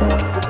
you